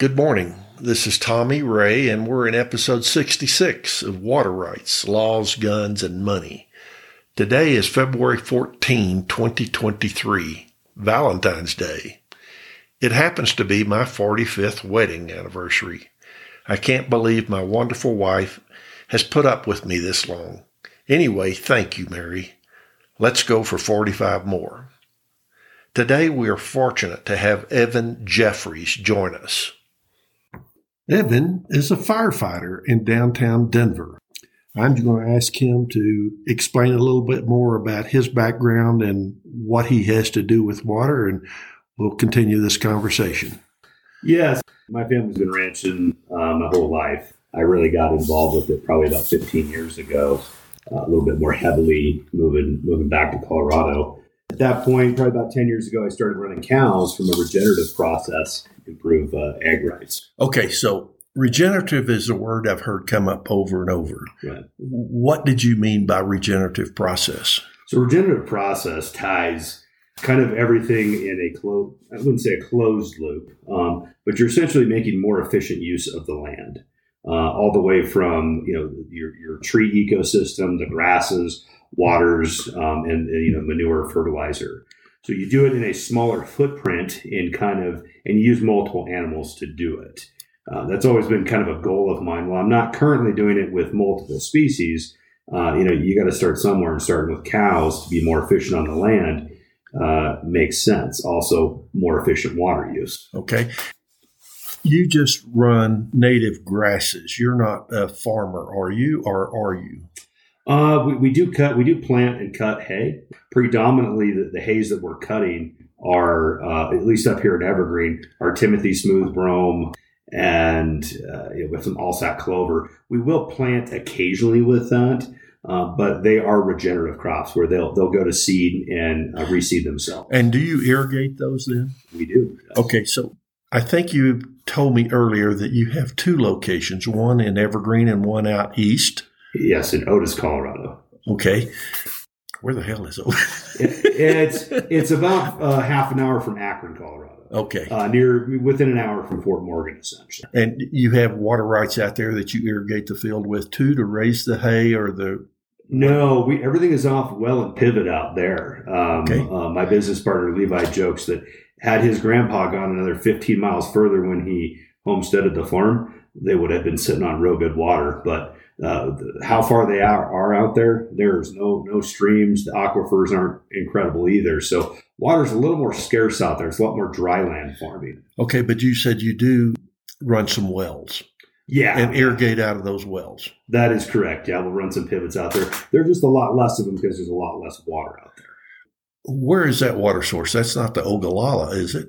Good morning. This is Tommy Ray, and we're in episode 66 of Water Rights, Laws, Guns, and Money. Today is February 14, 2023, Valentine's Day. It happens to be my 45th wedding anniversary. I can't believe my wonderful wife has put up with me this long. Anyway, thank you, Mary. Let's go for 45 more. Today we are fortunate to have Evan Jeffries join us. Evan is a firefighter in downtown Denver. I'm going to ask him to explain a little bit more about his background and what he has to do with water, and we'll continue this conversation. Yes, my family's been ranching uh, my whole life. I really got involved with it probably about 15 years ago, uh, a little bit more heavily moving moving back to Colorado. At that point, probably about 10 years ago, I started running cows from a regenerative process to improve uh, ag rights. Okay, so regenerative is a word I've heard come up over and over. Right. What did you mean by regenerative process? So, regenerative process ties kind of everything in a closed, I wouldn't say a closed loop, um, but you're essentially making more efficient use of the land. Uh, all the way from you know your, your tree ecosystem, the grasses, waters, um, and, and, you know manure, fertilizer. So you do it in a smaller footprint in kind of, and use multiple animals to do it. Uh, that's always been kind of a goal of mine. While I'm not currently doing it with multiple species, uh, you know, you got to start somewhere, and starting with cows to be more efficient on the land uh, makes sense. Also, more efficient water use. Okay. You just run native grasses. You're not a farmer, are you, or are you? Uh, we, we do cut, we do plant and cut hay. Predominantly, the, the hays that we're cutting are, uh, at least up here in Evergreen, are Timothy smooth brome, and uh, with some Alsike clover. We will plant occasionally with that, uh, but they are regenerative crops where they'll they'll go to seed and uh, reseed themselves. And do you irrigate those then? We do. Yes. Okay, so I think you told me earlier that you have two locations, one in Evergreen and one out east. Yes, in Otis, Colorado. Okay. Where the hell is Otis? it, it's it's about uh, half an hour from Akron, Colorado. Okay. Uh, near within an hour from Fort Morgan, essentially. And you have water rights out there that you irrigate the field with too to raise the hay or the. No, we everything is off well and pivot out there. Um, okay. Uh, my business partner Levi jokes that had his grandpa gone another 15 miles further when he homesteaded the farm, they would have been sitting on real good water. But uh, how far they are, are out there, there's no no streams. The aquifers aren't incredible either. So water's a little more scarce out there. It's a lot more dry land farming. Okay, but you said you do run some wells. Yeah. And irrigate out of those wells. That is correct. Yeah, we'll run some pivots out there. They're just a lot less of them because there's a lot less water out there. Where is that water source? That's not the Ogallala, is it?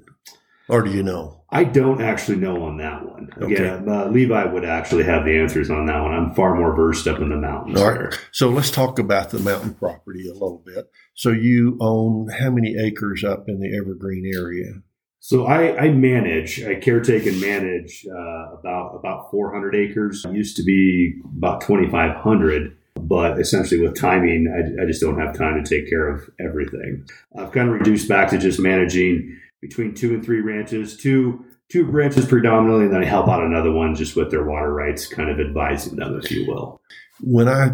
Or do you know? I don't actually know on that one. Again, okay. uh, Levi would actually have the answers on that one. I'm far more versed up in the mountains. All right. So let's talk about the mountain property a little bit. So you own how many acres up in the Evergreen area? So I, I manage, I caretake and manage uh, about about 400 acres. It used to be about 2,500 but essentially with timing, I, I, just don't have time to take care of everything. I've kind of reduced back to just managing between two and three ranches, two two branches predominantly, and then I help out another one just with their water rights, kind of advising them, if you will. When I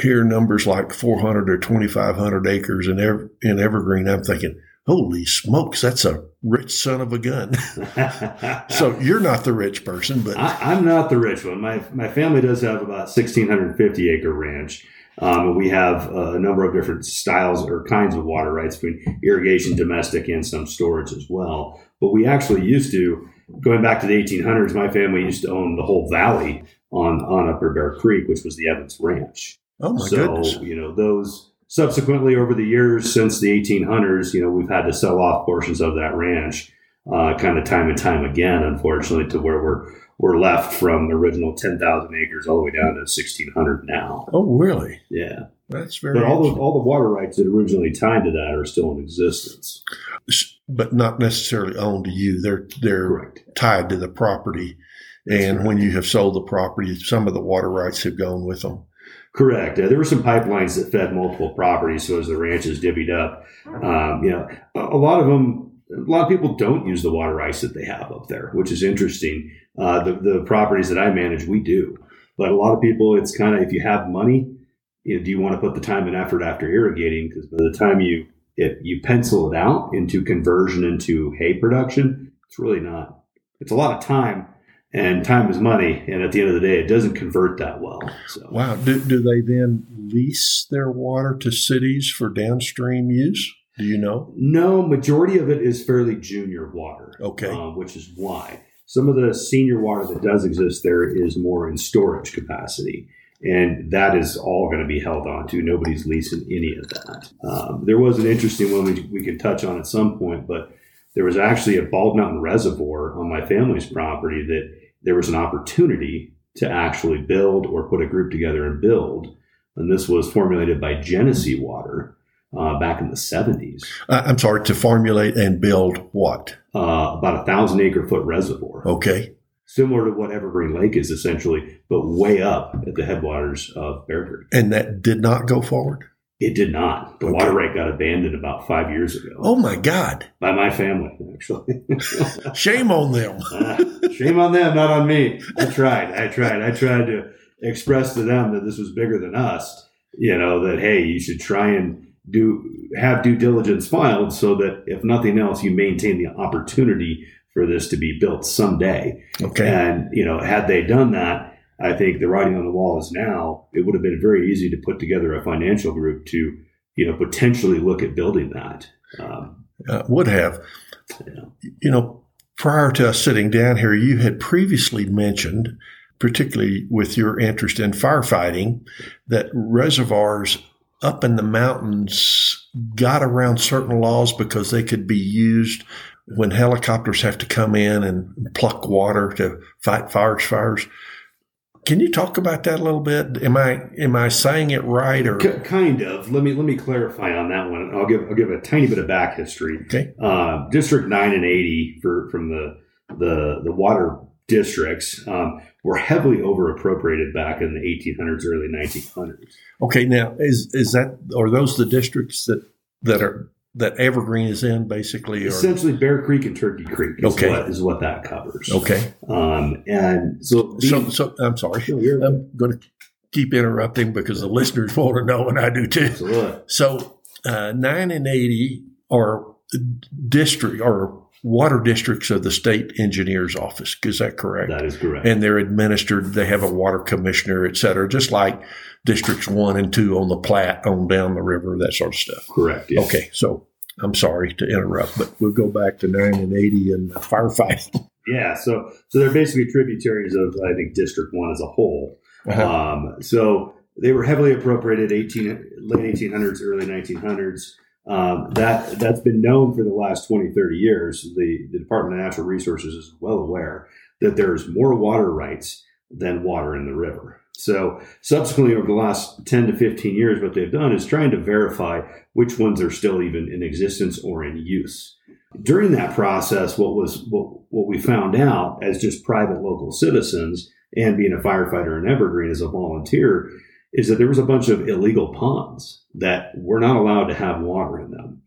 hear numbers like 400 or 2,500 acres in, Ever, in Evergreen, I'm thinking, holy smokes, that's a rich son of a gun. so you're not the rich person, but I, am not the rich one. My my family does have about 1,650 acre ranch. Um, we have a number of different styles or kinds of water rights between irrigation, domestic, and some storage as well. But we actually used to, going back to the 1800s, my family used to own the whole valley on, on Upper Bear Creek, which was the Evans Ranch. Oh my so, goodness. you know, those subsequently over the years since the 1800s, you know, we've had to sell off portions of that ranch uh, kind of time and time again, unfortunately, to where we're we're left from original 10,000 acres all the way down to 1,600 now. Oh, really? Yeah. That's very. But all the all the water rights that originally tied to that are still in existence, but not necessarily owned to you. They're they're Correct. tied to the property, That's and when you have sold the property, some of the water rights have gone with them. Correct. Uh, there were some pipelines that fed multiple properties, so as the ranches divvied up, um, you know, a, a lot of them a lot of people don't use the water ice that they have up there, which is interesting. Uh, the, the properties that I manage, we do. But a lot of people, it's kind of if you have money, you know, do you want to put the time and effort after irrigating? Because by the time you if you pencil it out into conversion into hay production, it's really not. It's a lot of time, and time is money. And at the end of the day, it doesn't convert that well. So. Wow. Do, do they then lease their water to cities for downstream use? Do you know? No, majority of it is fairly junior water. Okay. uh, which is why some of the senior water that does exist there is more in storage capacity. And that is all going to be held on to. Nobody's leasing any of that. Um, there was an interesting one we, we can touch on at some point, but there was actually a Bald Mountain Reservoir on my family's property that there was an opportunity to actually build or put a group together and build. And this was formulated by Genesee Water uh, back in the 70s. Uh, I'm sorry, to formulate and build what? Uh, about a thousand acre foot reservoir. Okay. Similar to what Evergreen Lake is essentially, but way up at the headwaters of Bear Creek. And that did not go forward? It did not. The Okay. water right got abandoned about five years ago Oh my God. by my family, actually. Shame on them. Ah, shame on them, not on me. I tried. I tried. I tried to express to them that this was bigger than us. You know that hey, you should try and do have due diligence filed so that if nothing else, you maintain the opportunity for this to be built someday. Okay. And you know, had they done that, I think the writing on the wall is now. It would have been very easy to put together a financial group to you know potentially look at building that. Um, Uh, would have. you know. You know, prior to us sitting down here, you had previously mentioned, particularly with your interest in firefighting, that reservoirs up in the mountains got around certain laws because they could be used when helicopters have to come in and pluck water to fight forest fires. Can you talk about that a little bit? Am I am I saying it right or K- kind of. Let me let me clarify on that one. I'll give I'll give a tiny bit of back history. okay? Uh, District nine and eighty for from the the the water districts um, were heavily over appropriated back in the 1800s, early 1900s. Okay, now is is that are those the districts that that are that Evergreen is in basically? Or, Essentially, Bear Creek and Turkey Creek is, Okay. what, is what that covers. okay, Um, and so, these, so so I'm sorry, you're- I'm going to keep interrupting because the listeners want to know, and I do too. absolutely. So uh, nine and eighty are district or water districts of the state engineer's office. Is that correct? that is correct. and they're administered. They have a water commissioner, et cetera, just like districts one and two on the Platte, on down the river, that sort of stuff. correct. Yes. Okay, so I'm sorry to interrupt, but we'll go back to nine and eighty and firefighting. Yeah. So so they're basically tributaries of I think District One as a whole. Um, so they were heavily appropriated 18, late 1800s, early 1900s. Um, that, that's been known for the last 20, 30 years. The, the Department of Natural Resources is well aware that there's more water rights than water in the river. So subsequently, over the last 10 to 15 years, what they've done is trying to verify which ones are still even in existence or in use. During that process, what was what, what we found out as just private local citizens and being a firefighter in Evergreen as a volunteer is that there was a bunch of illegal ponds that were not allowed to have water in them.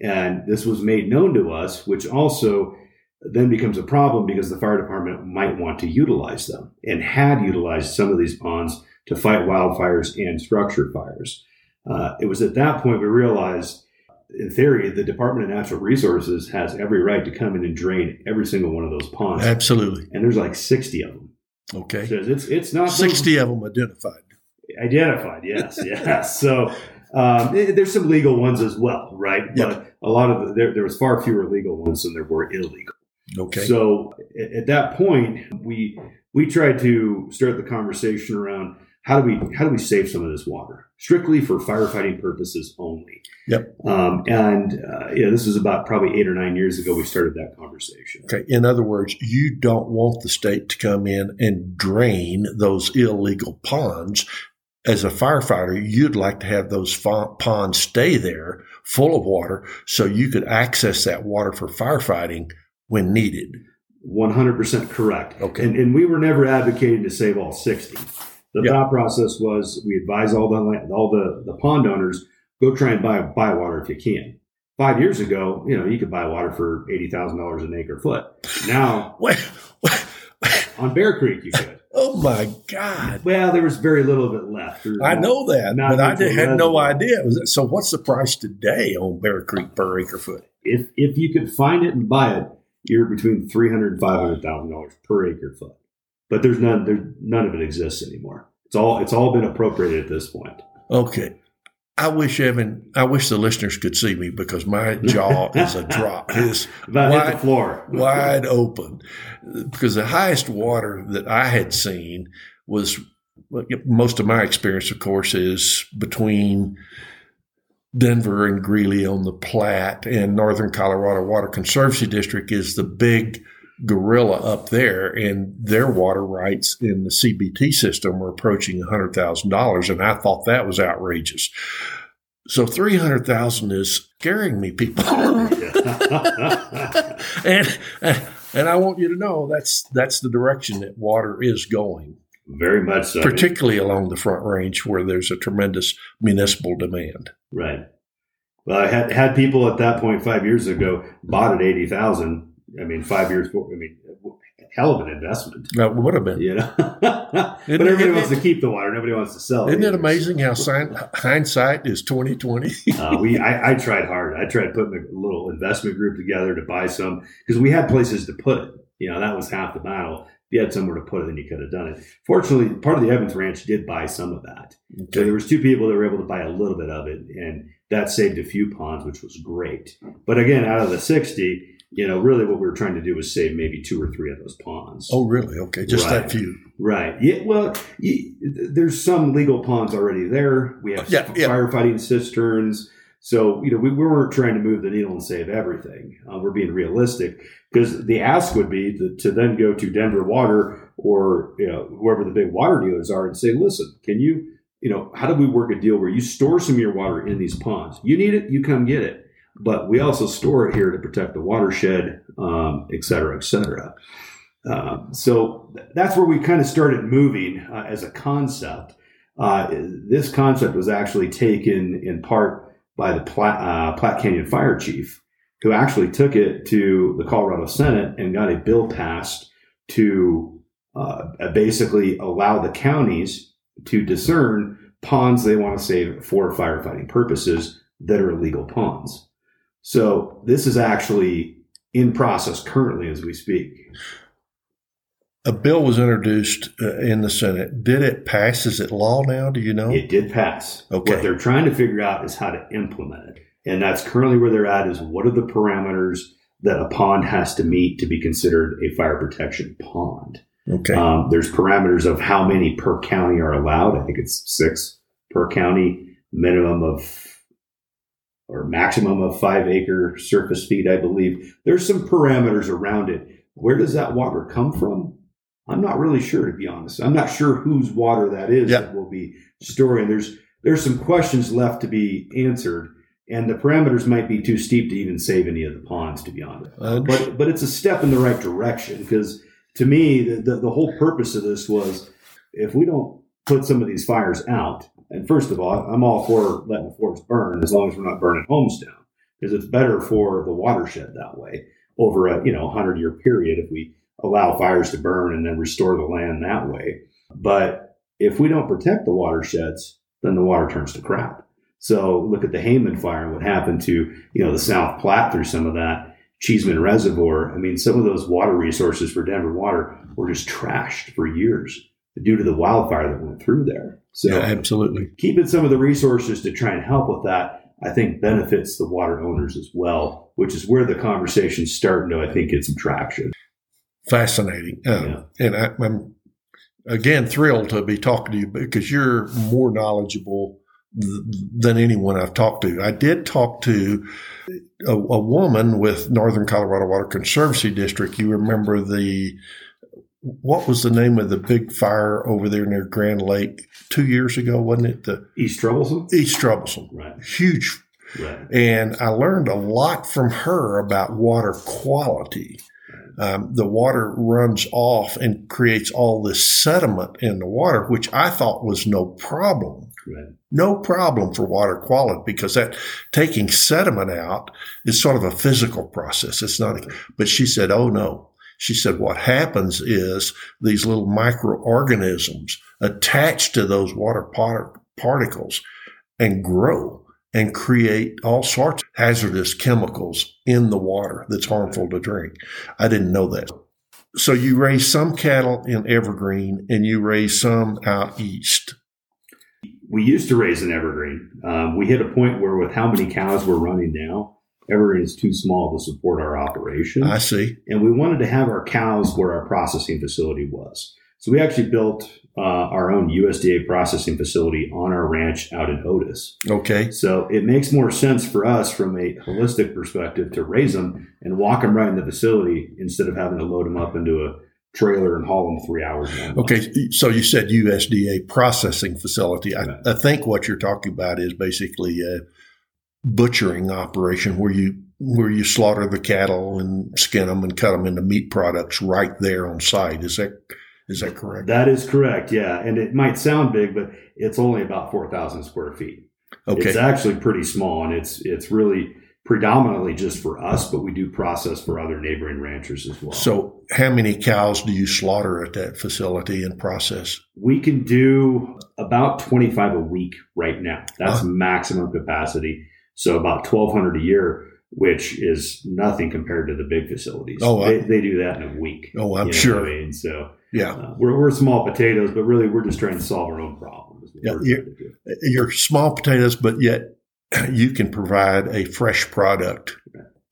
And this was made known to us, which also then becomes a problem because the fire department might want to utilize them and had utilized some of these ponds to fight wildfires and structure fires. Uh, it was at that point we realized, in theory, the Department of Natural Resources has every right to come in and drain every single one of those ponds. Absolutely. And there's like 60 of them. Okay. So it's, it's not Sixty of them identified. Identified, yes, yes. So um, eh, there's some legal ones as well, right? Yep. But a lot of the, there, there was far fewer legal ones than there were illegal. Okay. So at, at that point, we we tried to start the conversation around how do we how do we save some of this water strictly for firefighting purposes only. Yep. Um, and uh, yeah, this is about probably eight or nine years ago we started that conversation. Okay. In other words, you don't want the state to come in and drain those illegal ponds. As a firefighter, you'd like to have those ponds stay there full of water so you could access that water for firefighting when needed. 100% correct. Okay. And, and we were never advocating to save all 60. The Yeah. thought process was we advise all the all the, the pond owners go try and buy buy water if you can. Five years ago, you know, you could buy water for eighty thousand dollars an acre foot. Now, on Bear Creek, you could. Oh my God. Well, there was very little of it left. I know that, but I did, had no idea. So what's the price today on Bear Creek per acre foot? if if you could find it and buy it, you're between three hundred and five hundred thousand dollars per acre foot. But there's none. There none of it exists anymore. It's all it's all been appropriated at this point. Okay. I wish Evan, I wish the listeners could see me because my jaw is a drop. It is About hit Wide- the floor. wide open. Because the highest water that I had seen was most of my experience, of course, is between Denver and Greeley on the Platte, and Northern Colorado Water Conservancy District is the big gorilla up there, and their water rights in the CBT system were approaching $100,000, and I thought that was outrageous. So 300,000 is scaring me, people. and and I want you to know that's that's the direction that water is going, Very much so. particularly along the Front Range where there's a tremendous municipal demand. Right. Well, I had had people at that point five years ago bought at eighty thousand. I mean, five years. I mean, hell of an investment. That would have been. You know, but everybody it- wants to keep the water. Nobody wants to sell. Isn't it amazing how sign, hindsight is twenty twenty? uh, we I, I tried hard. I tried putting a little investment group together to buy some because we had places to put it. You know, that was half the battle. If you had somewhere to put it, then you could have done it. Fortunately, part of the Evans Ranch did buy some of that. So there was two people that were able to buy a little bit of it, and that saved a few ponds, which was great. But again, out of the sixty, you know, really what we were trying to do was save maybe two or three of those ponds. Oh, really? Okay, just Right. that few. Right. Yeah. Well, y there's some legal ponds already there. We have Yeah, yeah. firefighting cisterns. So, you know, we, we weren't trying to move the needle and save everything. Uh, we're being realistic because the ask would be to, to then go to Denver Water or, you know, whoever the big water dealers are and say, listen, can you, you know, how do we work a deal where you store some of your water in these ponds? You need it, you come get it. But we also store it here to protect the watershed, um, et cetera, et cetera. Um, so th- that's where we kind of started moving uh, as a concept. Uh, this concept was actually taken in part by the Platte, uh, Platte Canyon Fire Chief, who actually took it to the Colorado Senate and got a bill passed to uh, basically allow the counties to discern ponds they want to save for firefighting purposes that are illegal ponds. So this is actually in process currently as we speak. A bill was introduced uh, in the Senate. Did it pass? Is it law now? Do you know? It did pass. Okay. What they're trying to figure out is how to implement it. And that's currently where they're at is what are the parameters that a pond has to meet to be considered a fire protection pond? okay. Um, there's parameters of how many per county are allowed. I think it's six per county, minimum of or maximum of five acre surface feet, I believe. There's some parameters around it. Where does that water come from? I'm not really sure, to be honest. I'm not sure whose water that is Yeah. that will be storing. There's there's some questions left to be answered, and the parameters might be too steep to even save any of the ponds, to be honest but but it's a step in the right direction because to me the, the, the whole purpose of this was if we don't put some of these fires out and first of all i'm all for letting the forest burn as long as we're not burning homes down because it's better for the watershed that way over a you know 100 year period if we allow fires to burn and then restore the land that way but if we don't protect the watersheds then the water turns to crap so look at the Hayman fire and what happened to you know the South Platte through some of that Cheeseman Reservoir. I mean, some of those water resources for Denver Water were just trashed for years due to the wildfire that went through there. So yeah, absolutely. keeping some of the resources to try and help with that, I think benefits the water owners as well, which is where the conversation's starting to, I think, get some traction. Fascinating. Um, Yeah. And I, I'm again thrilled to be talking to you because you're more knowledgeable than anyone I've talked to. I did talk to a, a woman with Northern Colorado Water Conservancy District. You remember the what was the name of the big fire over there near Grand Lake two years ago? Wasn't it the East Troublesome? East Troublesome? Right, Huge right. and I learned a lot from her about water quality. Um, the water runs off and creates all this sediment in the water, which I thought was no problem. Right. No problem for water quality because that taking sediment out is sort of a physical process. It's not, but she said, Oh no. She said, what happens is these little microorganisms attach to those water particles and grow and create all sorts of hazardous chemicals in the water that's harmful to drink. I didn't know that. So you raise some cattle in Evergreen and you raise some out east. We used to raise in Evergreen. Um, we hit a point where, with how many cows we're running now, Evergreen is too small to support our operation. I see. And we wanted to have our cows where our processing facility was. So we actually built uh, our own USDA processing facility on our ranch out in Otis. Okay. So it makes more sense for us from a holistic perspective to raise them and walk them right in the facility instead of having to load them up into a trailer and haul them three hours. Okay. So you said USDA processing facility. I. I think what you're talking about is basically a butchering operation where you where you slaughter the cattle and skin them and cut them into meat products right there on site. Is that is that correct? That is correct. Yeah, and it might sound big, but it's only about four thousand square feet. Okay, it's actually pretty small, and it's it's really predominantly just for us, but we do process for other neighboring ranchers as well. So, how many cows do you slaughter at that facility and process? We can do about 25 a week right now. That's maximum capacity. So, about 1,200 a year, which is nothing compared to the big facilities. Oh, they, they do that in a week. Oh, I'm sure. I mean? So, yeah, uh, we're, we're small potatoes, but really we're just trying to solve our own problems. Yeah, you're, you're, small potatoes, but yet you can provide a fresh product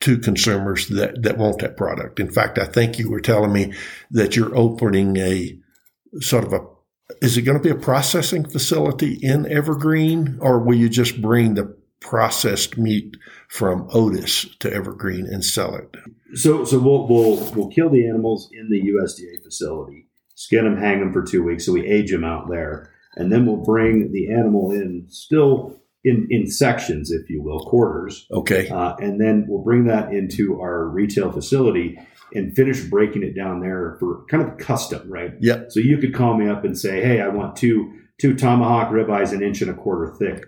to consumers that, that want that product. In fact, I think you were telling me that you're opening a sort of a is it going to be a processing facility in Evergreen, or will you just bring the processed meat from Otis to Evergreen and sell it? So, so we'll we'll we'll kill the animals in the USDA facility skin them, hang them for two weeks. So we age them out there. And then we'll bring the animal in still in, in sections, if you will, quarters. Okay. Uh, and then we'll bring that into our retail facility and finish breaking it down there for kind of custom, right? Yeah. So you could call me up and say, hey, I want two two tomahawk ribeyes an inch and a quarter thick.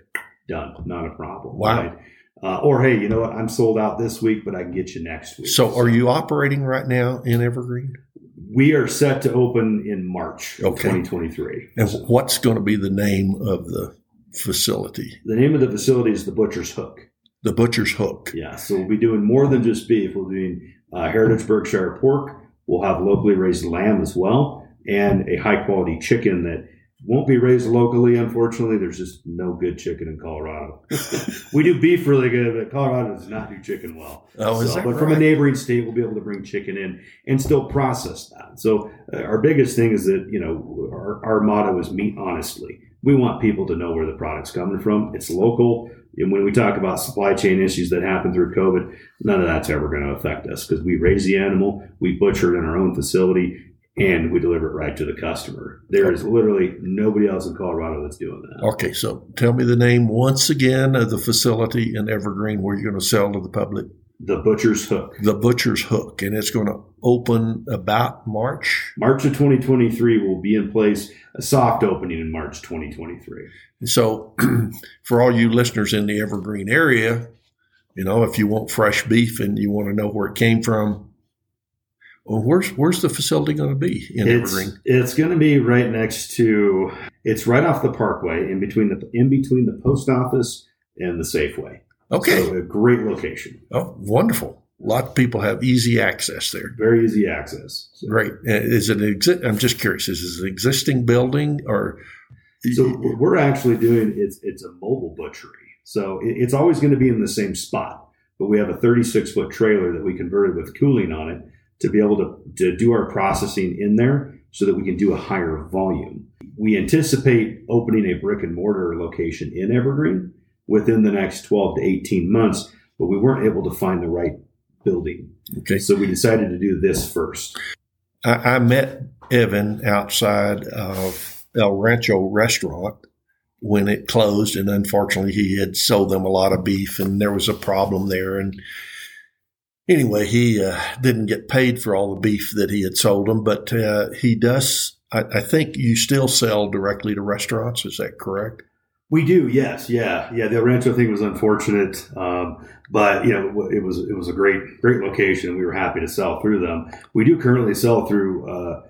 Done. Not a problem. Wow. Right? Uh, or hey, you know what? I'm sold out this week, but I can get you next week. So, are you operating right now in Evergreen? We are set to open in March okay. 2023. And what's going to be the name of the facility? The name of the facility is the Butcher's Hook. The Butcher's Hook. Yeah. So we'll be doing more than just beef. We're doing uh, Heritage Berkshire pork. We'll have locally raised lamb as well, and a high quality chicken that won't be raised locally, unfortunately. There's just no good chicken in Colorado. we do beef really good, but Colorado does not do chicken well. Oh, is so, that But right? from a neighboring state, we'll be able to bring chicken in and still process that. So uh, our biggest thing is that, you know, our, our motto is meat honestly. We want people to know where the product's coming from. It's local. And when we talk about supply chain issues that happen through COVID, none of that's ever going to affect us because we raise the animal, we butcher it in our own facility, and we deliver it right to the customer. There is literally nobody else in Colorado that's doing that. Okay, so tell me the name once again of the facility in Evergreen where you're going to sell to the public. The Butcher's Hook. The Butcher's Hook, and it's going to open about March. March of 2023 will be in place. A soft opening in March 2023. So, for all you listeners in the Evergreen area, you know, if you want fresh beef and you want to know where it came from, well, where's where's the facility going to be in it's, Evergreen? It's going to be right next to. It's right off the Parkway, in between the in between the post office and the Safeway. Okay, so a great location. Oh, wonderful! A lot of people have easy access there. Very easy access. So. Great. Uh, is it exi- I'm just curious. Is it an existing building or? So what we're actually doing is it's a mobile butchery. So it's always going to be in the same spot, but we have a 36 foot trailer that we converted with cooling on it to be able to, to do our processing in there so that we can do a higher volume. We anticipate opening a brick and mortar location in Evergreen within the next 12 to 18 months, but we weren't able to find the right building. Okay. So we decided to do this first. I, I met Evan outside of El Rancho restaurant when it closed, and unfortunately, he had sold them a lot of beef, and there was a problem there. And anyway, he uh, didn't get paid for all the beef that he had sold them, but uh, he does. I, I, think you still sell directly to restaurants. Is that correct? We do, yes, yeah, yeah. The Rancho thing was unfortunate, um, but you know it was it was a great great location. We were happy to sell through them. We do currently sell through uh,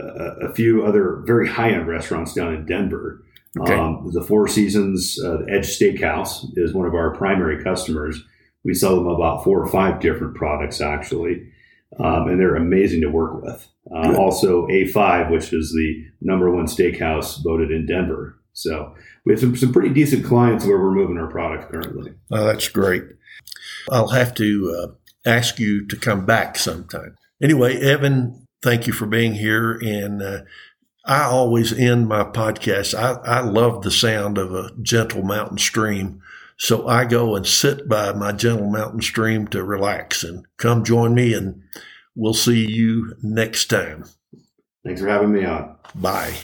a, a, few other very high end restaurants down in Denver. Okay. Um, the Four Seasons uh, Edge Steakhouse is one of our primary customers. We sell them about four or five different products actually, um, and they're amazing to work with. Um, also, A5, which is the number one steakhouse voted in Denver. So we have some, some pretty decent clients where we're moving our product currently. Oh, that's great. I'll have to uh, ask you to come back sometime. Anyway, Evan, thank you for being here. And uh, I always end my podcast. I, I love the sound of a gentle mountain stream. So I go and sit by my gentle mountain stream to relax and come join me and we'll see you next time. Thanks for having me on. Bye.